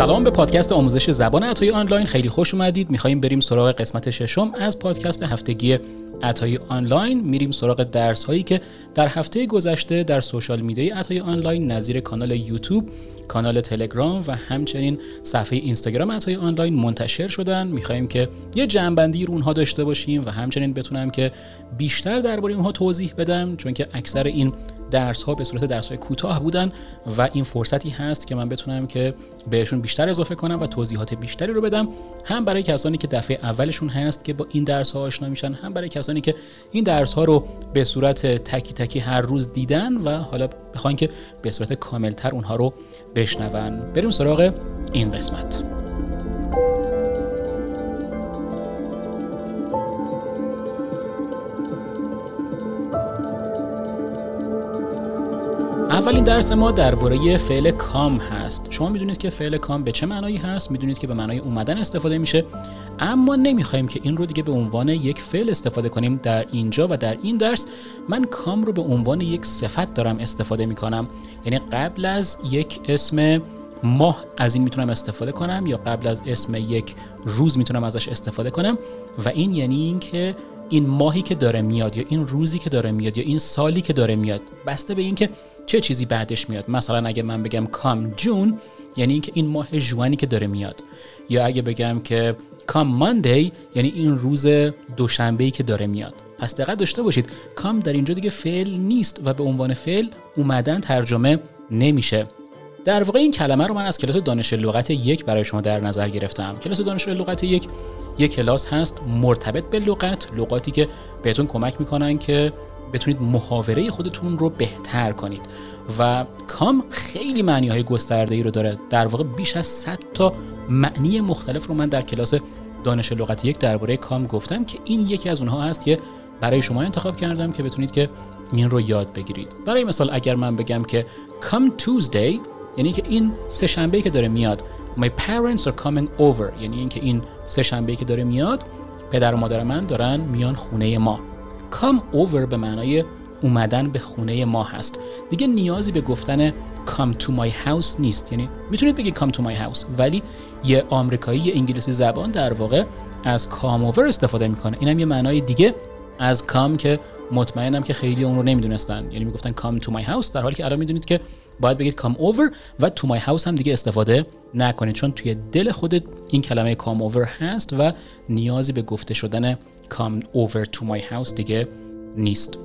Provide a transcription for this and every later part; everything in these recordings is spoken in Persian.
سلام به پادکست آموزش زبان عطای آنلاین. خیلی خوش اومدید. می‌خوایم بریم سراغ قسمت ششم از پادکست هفتگی عطای آنلاین. میریم سراغ درس هایی که در هفته گذشته در سوشال میدیای عطای آنلاین نظیر کانال یوتیوب کانال تلگرام و همچنین صفحه اینستاگرام عطای آنلاین منتشر شدن. می‌خوایم که یه جنبندی رو اونها داشته باشیم و همچنین بتونم که بیشتر درباره اونها توضیح بدم چون که اکثر این درس ها به صورت درس های کوتاه بودن و این فرصتی هست که من بتونم که بهشون بیشتر اضافه کنم و توضیحات بیشتری رو بدم. هم برای کسانی که دفعه اولشون هست که با این درس ها آشنا میشن هم برای کسانی که این درس ها رو به صورت تکی تکی هر روز دیدن و حالا بخواین که به صورت کاملتر اونها رو بشنون. بریم سراغ این قسمت. اولین درس ما درباره فعل کام هست. شما می‌دونید که فعل کام به چه معنایی هست؟ می‌دونید که به معنای اومدن استفاده میشه. اما نمی‌خوایم که این رو دیگه به عنوان یک فعل استفاده کنیم در اینجا و در این درس. من کام رو به عنوان یک صفت دارم استفاده می‌کنم. یعنی قبل از یک اسم ماه از این می‌تونم استفاده کنم یا قبل از اسم یک روز می‌تونم ازش استفاده کنم. و این یعنی اینکه این ماهی که داره میاد یا این روزی که داره میاد یا این سالی که داره میاد. بسته به اینکه چه چیزی بعدش میاد؟ مثلا اگه من بگم come June یعنی اینکه این ماه جوانی که داره میاد. یا اگه بگم که come Monday یعنی این روز دوشنبه که داره میاد. پس دقت داشته باشید come در اینجا دیگه فعل نیست و به عنوان فعل اومدن ترجمه نمیشه. در واقع این کلمه رو من از کلاس دانش لغت یک برای شما در نظر گرفتم. کلاس دانش لغت یک یک کلاس هست مرتبط به لغت لغاتی که بهتون کمک می‌کنن که بتونید محاوره خودتون رو بهتر کنید. و کام خیلی معنی های گسترده ای رو داره. در واقع بیش از 100 تا معنی مختلف رو من در کلاس دانش لغت یک درباره کام گفتم که این یکی از اونها هست که برای شما انتخاب کردم که بتونید که این رو یاد بگیرید. برای مثال اگر من بگم که come Tuesday یعنی که این سه شنبه که داره میاد my parents are coming over یعنی اینکه این سه شنبه که داره میاد پدر و مادر من دارن میان خونه ما. Come over به معنای اومدن به خونه ما هست. دیگه نیازی به گفتن come to my house نیست. یعنی می‌تونید بگید come to my house ولی یه آمریکایی یه انگلیسی زبان در واقع از come over استفاده می‌کنه. اینم یه معنای دیگه از come که مطمئنم که خیلی اون رو نمی‌دونستن. یعنی می‌گفتن come to my house در حالی که الان می‌دونید که باید بگید come over و to my house هم دیگه استفاده نکنید. چون توی دل خودت این کلمه come over هست و نیازی به گفته شدن come over to my house دیگه نیست.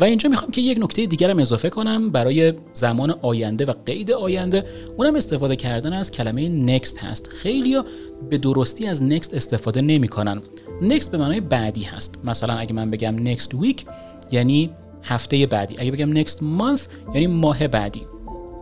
و اینجا می‌خوام که یک نکته دیگرم اضافه کنم برای زمان آینده و قید آینده. اونم استفاده کردن از کلمه next هست. خیلی به درستی از next استفاده نمی‌کنن. next به معنای بعدی هست. مثلا اگه من بگم next week یعنی هفته بعدی. اگه بگم next month یعنی ماه بعدی.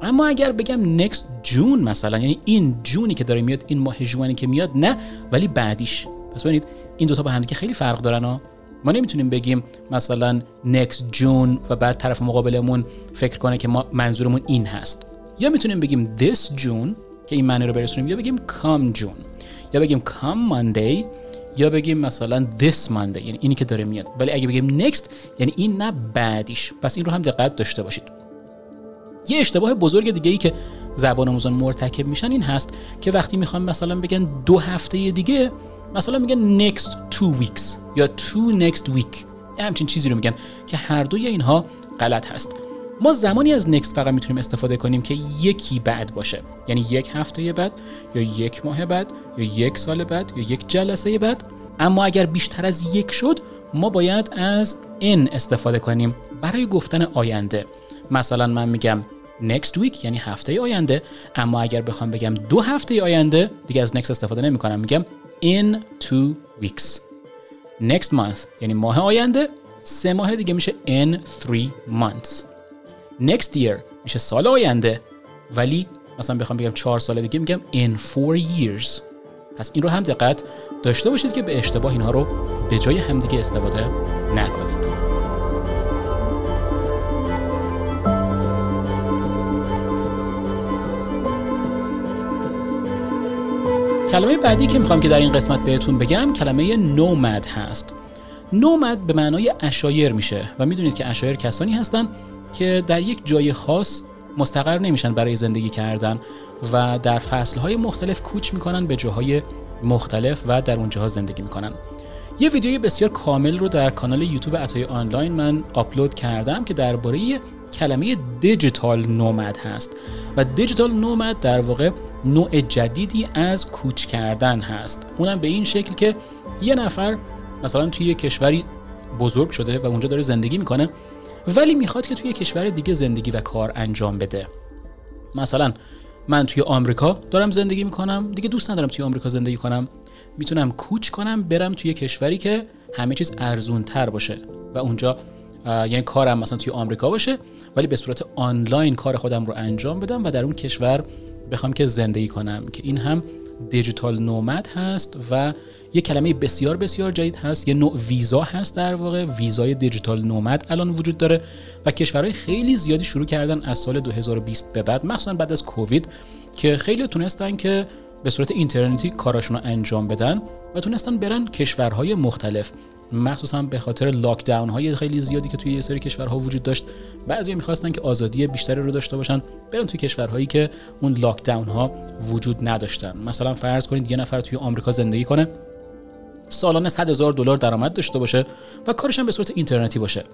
اما اگر بگم next جون مثلا یعنی این جونی که داره میاد این ماه جوانی که میاد نه ولی بعدیش. پس ببینید این دوتا با همدیگه خیلی فرق دارن ها. ما نمی‌تونیم بگیم مثلا next جون و بعد طرف مقابلمون فکر کنه که ما منظورمون این هست. یا می‌تونیم بگیم this جون که این معنی رو برسونیم یا بگیم come جون. یا بگیم come Monday یا بگیم مثلا this Monday یعنی اینی که داره میاد. ولی اگه بگیم next یعنی این نه بعدیش. پس این رو هم دقت داشته باشید. یه اشتباه بزرگ دیگه ای که زبان آموزان مرتکب میشن این هست که وقتی می‌خوان مثلا بگن دو هفته دیگه مثلا میگن next two weeks یا two next week. همچین چیزی رو میگن که هر دوی اینها غلط هست. ما زمانی از next فقط می‌تونیم استفاده کنیم که یکی بعد باشه. یعنی یک هفته بعد یا یک ماه بعد یا یک سال بعد یا یک جلسه بعد. اما اگر بیشتر از یک شد ما باید از in استفاده کنیم برای گفتن آینده. مثلا من میگم next week یعنی هفته آینده. اما اگر بخوام بگم دو هفته آینده دیگه از next استفاده نمی کنم میگم in two weeks. Next month یعنی ماه آینده سه ماه دیگه میشه in three months. Next year میشه سال آینده ولی مثلا بخوام بگم چهار سال دیگه میگم in four years. پس این رو هم دقت داشته باشید که به اشتباه اینها رو به جای همدیگه استفاده نکنید. کلمه بعدی که می‌خوام که در این قسمت بهتون بگم کلمه نومد هست. نومد به معنای اشایر میشه و می‌دونید که اشایر کسانی هستن که در یک جای خاص مستقر نمیشن برای زندگی کردن و در فصلهای مختلف کوچ می‌کنن به جاهای مختلف و در اونجاها زندگی می‌کنن. یه ویدیوی بسیار کامل رو در کانال یوتیوب عطای آنلاین من آپلود کردم که درباره کلمه دیجیتال نومد هست و دیجیتال نومد در واقع نوع جدیدی از کوچ کردن هست. اونم به این شکل که یه نفر مثلا توی یه کشوری بزرگ شده و اونجا داره زندگی می‌کنه ولی می‌خواد که توی کشور دیگه زندگی و کار انجام بده. مثلا من توی آمریکا دارم زندگی می‌کنم دیگه دوست ندارم توی آمریکا زندگی کنم. می‌تونم کوچ کنم برم توی کشوری که همه چیز ارزون تر باشه و اونجا یعنی کارم مثلا توی آمریکا باشه ولی به صورت آنلاین کار خودم رو انجام بدم و در اون کشور بخوام که زندگی کنم که این هم دیجیتال نومد هست و یه کلمه بسیار بسیار جدید هست یه نوع ویزا هست در واقع ویزای دیجیتال نومد الان وجود داره و کشورهای خیلی زیادی شروع کردن از سال 2020 به بعد مخصوصا بعد از کووید که خیلی تونستن که به صورت اینترنتی کاراشون رو انجام بدن و تونستن برن کشورهای مختلف. مخصوصا به خاطر لاکداون های خیلی زیادی که توی یه سری کشورها وجود داشت بعضی می‌خواستن که آزادی بیشتری رو داشته باشن برن توی کشورهایی که اون لاکداون ها وجود نداشتن. مثلا فرض کنید یه نفر توی آمریکا زندگی کنه سالانه 100 هزار دلار درآمد داشته باشه و کارش هم به صورت اینترنتی باشه.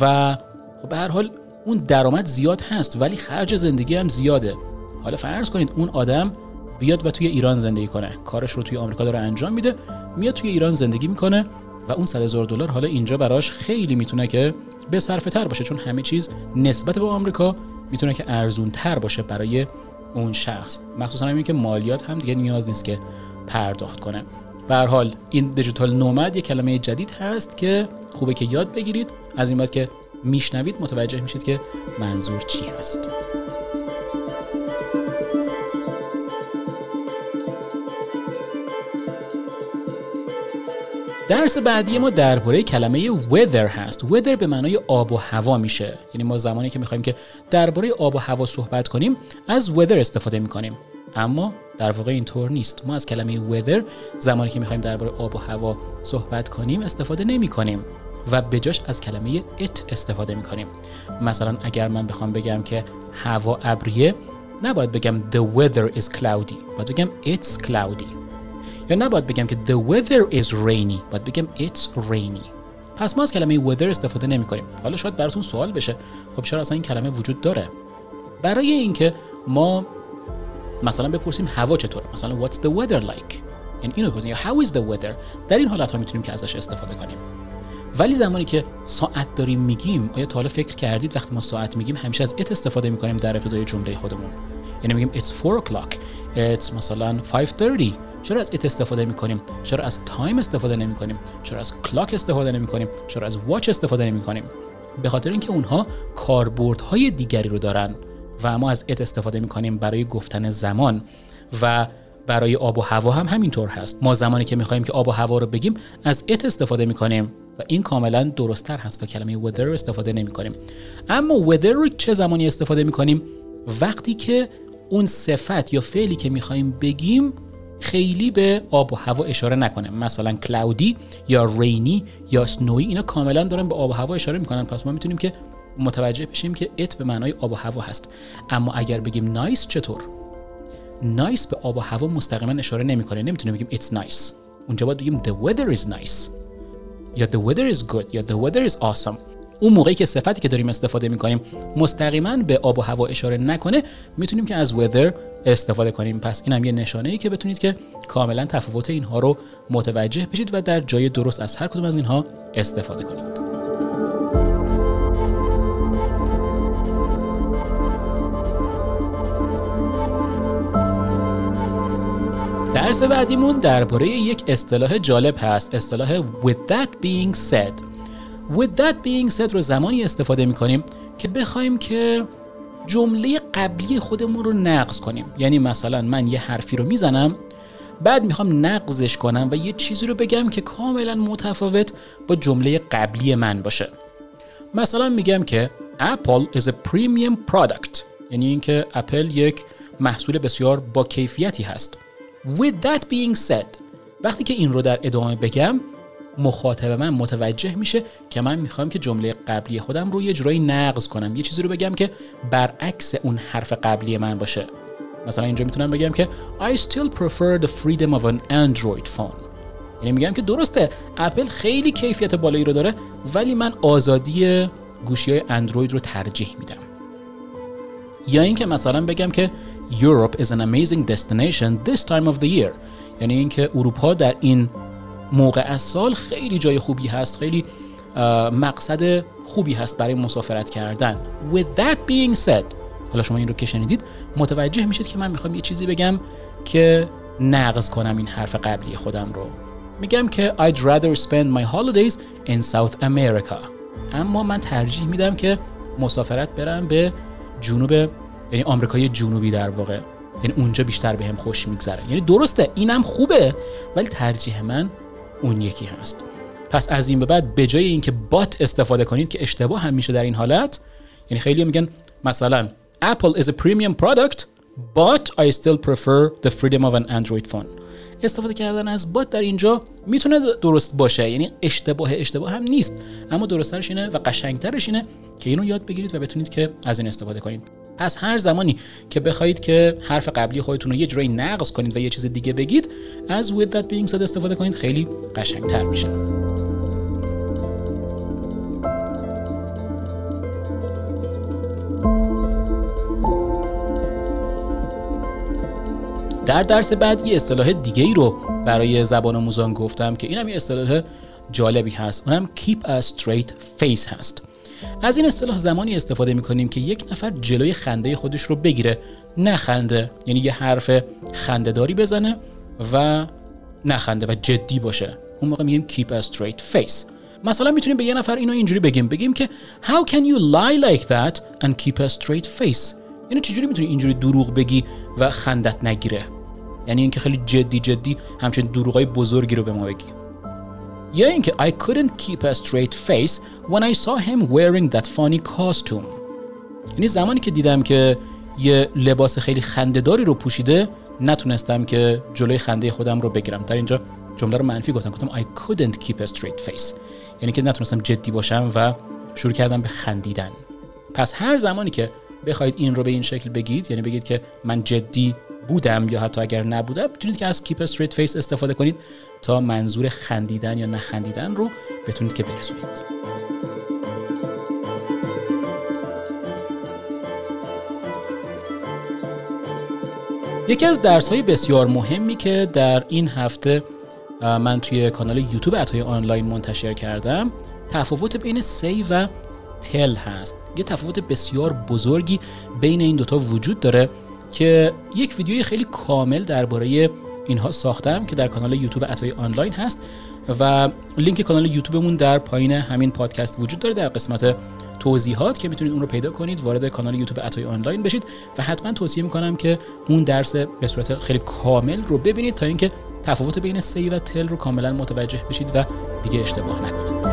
و خب به هر حال اون درآمد زیاد هست ولی خرج زندگی هم زیاده. حالا فرض کنید اون آدم بیاد و توی ایران زندگی کنه. کارش رو توی آمریکا داره انجام میده میاد توی ایران زندگی می‌کنه و اون 100 هزار دلار حالا اینجا براش خیلی می‌تونه که به صرفه تر باشه چون همه چیز نسبت به آمریکا می‌تونه که ارزون تر باشه برای اون شخص. مخصوصا همین که مالیات هم دیگه نیاز نیست که پرداخت کنه. به حال این دیجیتال نومد یه کلمه جدید هست که خوبه که یاد بگیرید. از این بعد که میشنوید متوجه میشید که منظور چی هست. درس بعدی ما درباره کلمه weather هست. Weather به معنای آب و هوا میشه. یعنی ما زمانی که می‌خوایم که درباره آب و هوا صحبت کنیم از weather استفاده می‌کنیم. اما در واقع اینطور نیست. ما از کلمه weather زمانی که می‌خوایم درباره آب و هوا صحبت کنیم استفاده نمی کنیم و بجاش از کلمه it استفاده می کنیم مثلا اگر من بخوام بگم که هوا ابریه نباید بگم the weather is cloudy. باید بگم it's cloudy. یا نباید بگم که the weather is rainy باید بگم it's rainy. پس ما از کلمه weather استفاده نمی کنیم حالا شاید براتون سوال بشه خب چرا اصلا این کلمه وجود داره؟ برای اینکه ما مثلا بپرسیم هوا چطوره؟ مثلا what's the weather like یعنی اینو بپرسیم یا how is the weather در این حالت ها می‌تونیم که ازش استفاده کنیم. ولی زمانی که ساعت داریم میگیم آیا تا حالا فکر کردید وقتی ما ساعت میگیم همیشه از it استفاده می‌کنیم در ابتدای جمله خودمون؟ یعنی میگیم it's 4 o'clock it's مثلا 5:30 چرا از it استفاده می‌کنیم؟ چرا از time استفاده نمی کنیم چرا از clock استفاده نمی کنیم چرا از watch استفاده نمی کنیم به خاطر اینکه اونها کاربردهای دیگری رو دارن و ما از ات استفاده می‌کنیم برای گفتن زمان و برای آب و هوا هم همینطور هست. ما زمانی که می‌خوایم که آب و هوا رو بگیم از ات استفاده می‌کنیم و این کاملا درستتر هست و کلمه weather رو استفاده نمی کنیم اما weather رو چه زمانی استفاده می‌کنیم؟ وقتی که اون صفت یا فعلی که می‌خوایم بگیم خیلی به آب و هوا اشاره نکنه. مثلا کلاودی یا رینی یا سنوی اینا کاملا دارن به آب و هوا اشاره می‌کنن. پس ما می‌تونیم که متوجه بشیم که ات به معنای آب و هوا هست. اما اگر بگیم نایس چطور؟ نایس به آب و هوا مستقیما اشاره نمی‌کنه. نمی‌تونیم بگیم it's nice. اونجا باید بگیم the weather is nice یا the weather is good یا the weather is awesome. اون موقعی که صفتی که داریم استفاده می‌کنیم مستقیما به آب و هوا اشاره نکنه می‌تونیم که از weather استفاده کنیم. پس این هم یه نشانه ای که بتونید که کاملا تفاوت اینها رو متوجه بشید و در جای درست از هر کدوم از اینها استفاده کنید. درس بعدیمون درباره یک اصطلاح جالب هست. اصطلاح with that being said. With that being said رو زمانی استفاده می کنیم که بخوایم که جمله قبلی خودمون رو نقض کنیم. یعنی مثلا من یه حرفی رو می‌زنم بعد می‌خوام نقضش کنم و یه چیزی رو بگم که کاملا متفاوت با جمله قبلی من باشه. مثلا میگم که Apple is a premium product. یعنی اینکه اپل یک محصول بسیار با کیفیتی هست. With that being said وقتی که این رو در ادامه بگم مخاطب من متوجه میشه که من می‌خوام که جمله قبلی خودم رو یه جورایی نقض کنم. یه چیزی رو بگم که برعکس اون حرف قبلی من باشه. مثلا اینجا می‌تونم بگم که I still prefer the freedom of an Android phone. یعنی میگم که درسته اپل خیلی کیفیت بالایی رو داره ولی من آزادی گوشی های اندروید رو ترجیح میدم. یا اینکه مثلا بگم که Europe is an amazing destination this time of the year. یعنی اینکه اروپا در این موقع از سال خیلی جای خوبی هست خیلی مقصد خوبی هست برای مسافرت کردن. With that being said حالا شما این رو که شنیدید متوجه میشید که من می‌خوام یه چیزی بگم که نقض کنم این حرف قبلی خودم رو. میگم که I'd rather spend my holidays in South America. اما من ترجیح میدم که مسافرت برم به جنوب یعنی آمریکای جنوبی در واقع. یعنی اونجا بیشتر بهم به خوش میگذره. یعنی درسته اینم خوبه ولی ترجیح من اون یکی هست. پس از این به بعد به جای اینکه بات استفاده کنید که اشتباه هم میشه در این حالت یعنی خیلی میگن مثلا Apple is a premium product but I still prefer the freedom of an Android phone. استفاده کردن از بات در اینجا می‌تونه درست باشه یعنی اشتباه اشتباه هم نیست. اما درستترش اینه و قشنگترش اینه که اینو یاد بگیرید و بتونید که از این استفاده کنید. پس هر زمانی که بخواید که حرف قبلی خودتون رو یه جوری نقض کنید و یه چیز دیگه بگید از with that being said استفاده کنید خیلی قشنگتر میشه. در درس بعد یه اصطلاح دیگه ای رو برای زبان آموزان گفتم که اینم یه اصطلاح جالبی هست. اونم keep a straight face هست. از این اصطلاح زمانی استفاده می‌کنیم که یک نفر جلوی خنده خودش رو بگیره. نخنده یعنی یه حرف خندهداری بزنه و نخنده و جدی باشه. اون موقع میگیم keep a straight face. مثلا می‌تونیم به یه نفر اینو اینجوری بگیم. بگیم که how can you lie like that and keep a straight face یعنی چجوری می‌تونی اینجوری دروغ بگی و خندت نگیره؟ یعنی اینکه خیلی جدی جدی همچنین دروغای بزرگی رو به ما بگی. یا اینکه I couldn't keep a straight face when I saw him wearing that funny costume. یعنی زمانی که دیدم که یه لباس خیلی خندهداری رو پوشیده نتونستم که جلوی خنده خودم رو بگیرم. در اینجا جمله رو منفی گفتم. گفتم I couldn't keep a straight face. یعنی که نتونستم جدی باشم و شروع کردم به خندیدن. پس هر زمانی که بخواید این رو به این شکل بگید یعنی بگید که من جدی بودم یا حتی اگر نبودم می‌تونید که از keep straight face استفاده کنید تا منظور خندیدن یا نخندیدن رو بتونید که برسونید. یکی از درس های بسیار مهمی که در این هفته من توی کانال یوتیوب اتای آنلاین منتشر کردم تفاوت بین سی و تل هست. یه تفاوت بسیار بزرگی بین این دوتا وجود داره. که یک ویدیوی خیلی کامل درباره اینها ساختم که در کانال یوتیوب اتای آنلاین هست و لینک کانال یوتیوبمون در پایین همین پادکست وجود داره در قسمت توضیحات که می‌تونید اون رو پیدا کنید وارد کانال یوتیوب اتای آنلاین بشید و حتما توصیه می‌کنم که اون درس به صورت خیلی کامل رو ببینید تا اینکه تفاوت بین سی و تل رو کاملا متوجه بشید و دیگه اشتباه نکنید.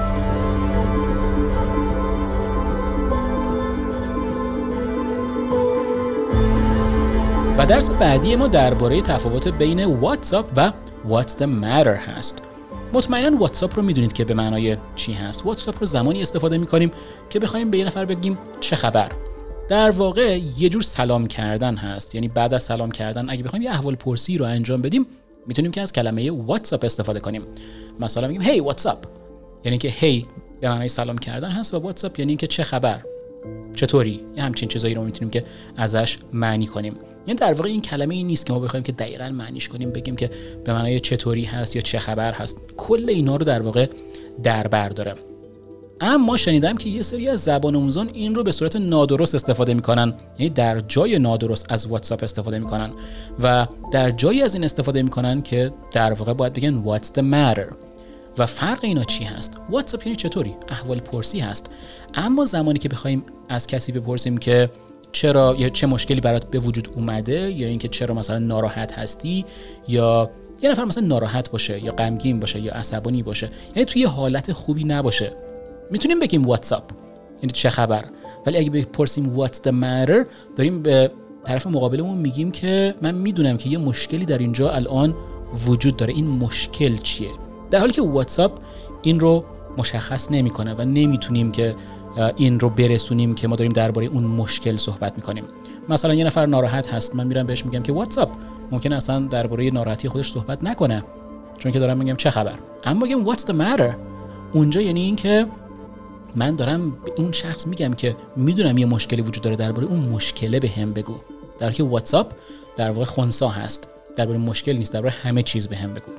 و درس بعدی ما درباره تفاوت بین what's up و What's the matter هست. مطمئنا what's up رو می‌دونید که به معنای چی هست. what's up رو زمانی استفاده می‌کنیم که بخوایم به یه نفر بگیم چه خبر. در واقع یه جور سلام کردن هست. یعنی بعد از سلام کردن اگه بخوایم یه احوال پرسی رو انجام بدیم می‌تونیم که از کلمه what's up استفاده کنیم. مثلا میگیم hey what's up یعنی که hey به معنای سلام کردن هست و what's up یعنی که چه خبر؟ چطوری؟ یه همچین چیزایی رو می‌تونیم که ازش معنی کنیم. یعنی در واقع این کلمه این نیست که ما بخوایم که دقیقا معنیش کنیم بگیم که به معنای چطوری هست یا چه خبر هست. کل اینا رو در واقع در بر داره اما شنیدم که یه سری از زبان آموزان این رو به صورت نادرست استفاده می‌کنن. یعنی در جای نادرست از واتساپ استفاده می‌کنن و در جایی از این استفاده می‌کنن که در واقع باید بگن what's the matter. و فرق اینا چی هست؟ واتساپ یعنی چطوری؟ احوال پرسی هست. اما زمانی که بخوایم از کسی بپرسیم که چرا یا چه مشکلی برات به وجود اومده یا اینکه چرا مثلا ناراحت هستی یا یه نفر مثلا ناراحت باشه یا غمگین باشه یا عصبانی باشه. یعنی توی حالت خوبی نباشه. می‌تونیم بگیم واتساپ یعنی چه خبر. ولی اگه بپرسیم what's the matter داریم به طرف مقابلمون میگیم که من می‌دونم که یه مشکلی در اینجا الان وجود داره. این مشکل چیه؟ در حالی که واتساپ این رو مشخص نمی‌کنه و نمی‌تونیم که این رو برسونیم که ما داریم درباره اون مشکل صحبت می‌کنیم. مثلا یه نفر ناراحت هست من میرم بهش میگم که واتساپ ممکن اصلا درباره ناراحتی خودش صحبت نکنه چون که دارم میگم چه خبر. اما میگم what's the matter? اونجا یعنی این که من دارم به اون شخص میگم که می‌دونم یه مشکلی وجود داره درباره اون مشکله به هم بگو. در که واتساپ در واقع خونسا هست. درباره مشکل نیست درباره همه چیز به هم بگو.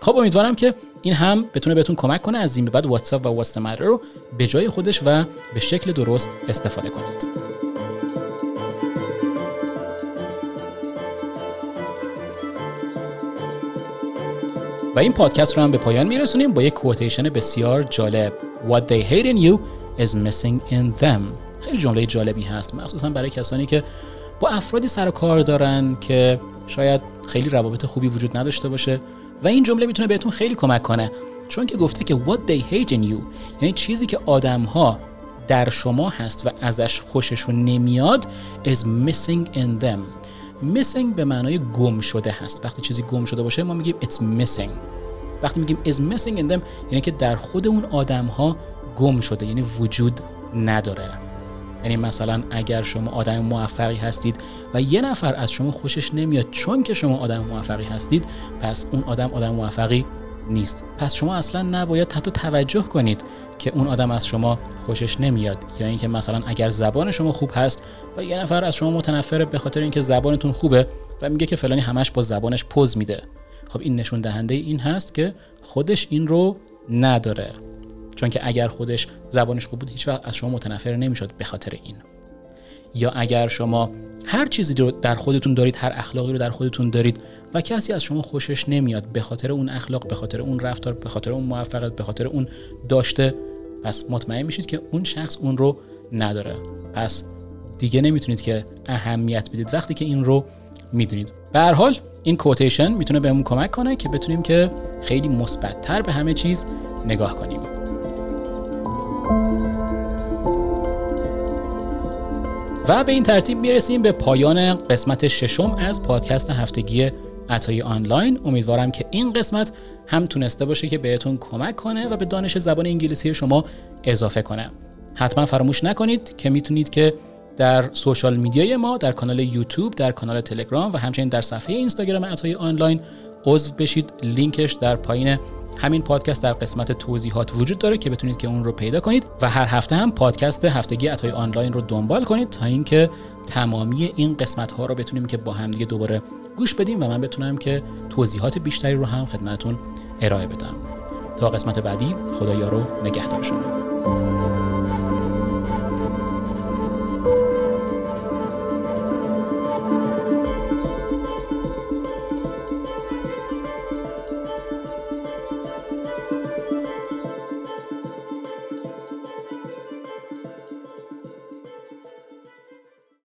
خب امیدوارم که این هم بتونه بهتون کمک کنه از این به بعد واتساپ و واتس رو به جای خودش و به شکل درست استفاده کنید. و این پادکست رو هم به پایان میرسونیم با یک کوتیشن بسیار جالب. What they hate in you is missing in them. خیلی جمله جالبی هست مخصوصا برای کسانی که با افرادی سر و کار دارن که شاید خیلی روابط خوبی وجود نداشته باشه. و این جمله می‌تونه بهتون خیلی کمک کنه. چون که گفته که what they hate in you یعنی چیزی که آدم ها در شما هست و ازش خوششون نمیاد is missing in them. Missing به معنای گم شده هست. وقتی چیزی گم شده باشه ما میگیم it's missing. وقتی میگیم is missing in them یعنی که در خود اون آدم ها گم شده یعنی وجود نداره. یعنی مثلا اگر شما آدم موفقی هستید و یه نفر از شما خوشش نمیاد چون که شما آدم موفقی هستید پس اون آدم آدم موفقی نیست. پس شما اصلا نباید حتی توجه کنید که اون آدم از شما خوشش نمیاد. یا اینکه مثلا اگر زبان شما خوب هست و یه نفر از شما متنفره به خاطر اینکه زبانتون خوبه و میگه که فلانی همش با زبانش پوز میده. خب این نشون دهنده این هست که خودش این رو نداره. چون که اگر خودش زبانش خوب بود هیچ وقت از شما متنفر نمی‌شد به خاطر این. یا اگر شما هر چیزی رو در خودتون دارید هر اخلاقی رو در خودتون دارید و کسی از شما خوشش نمیاد به خاطر اون اخلاق به خاطر اون رفتار به خاطر اون موفقیت به خاطر اون داشته پس مطمئن میشید که اون شخص اون رو نداره. پس دیگه نمی‌تونید که اهمیت بدید وقتی که این رو می‌دونید. به هر حال این کوتیشن می‌تونه بهمون کمک کنه که بتونیم که خیلی مثبتتر به همه چیز نگاه کنیم. و به این ترتیب می‌رسیم به پایان قسمت ششم از پادکست هفتگی عطای آنلاین. امیدوارم که این قسمت هم تونسته باشه که بهتون کمک کنه و به دانش زبان انگلیسی شما اضافه کنه. حتما فراموش نکنید که می‌تونید که در سوشال میدیای ما در کانال یوتیوب در کانال تلگرام و همچنین در صفحه اینستاگرام عطای آنلاین عضو بشید. لینکش در پایین همین پادکست در قسمت توضیحات وجود داره که بتونید که اون رو پیدا کنید و هر هفته هم پادکست هفتگی عطای آنلاین رو دنبال کنید تا اینکه تمامی این قسمت ها رو بتونیم که با هم دیگه دوباره گوش بدیم و من بتونم که توضیحات بیشتری رو هم خدمتتون ارائه بدم. تا قسمت بعدی خدا یارو نگهدار شما.